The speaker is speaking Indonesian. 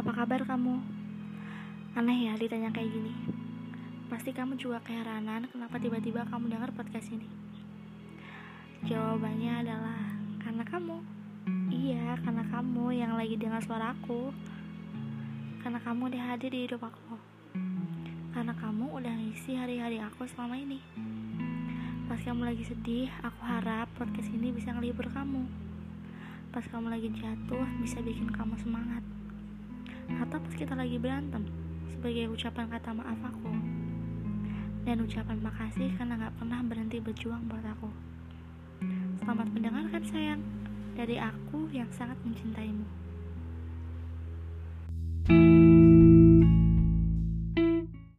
apa kabar kamu? Aneh ya ditanya kayak gini. Pasti kamu juga keheranan kenapa tiba-tiba kamu dengar podcast ini. Jawabannya adalah karena kamu. Iya, karena kamu yang lagi dengar suara aku. Karena kamu udah hadir di hidup aku. Karena kamu udah ngisi hari-hari aku selama ini. Pas kamu lagi sedih, aku harap podcast ini bisa ngelibur kamu pas kamu lagi jatuh bisa bikin kamu semangat atau pas kita lagi berantem sebagai ucapan kata maaf aku. Dan ucapan makasih karena gak pernah berhenti berjuang buat aku. Selamat mendengarkan sayang dari aku yang sangat mencintaimu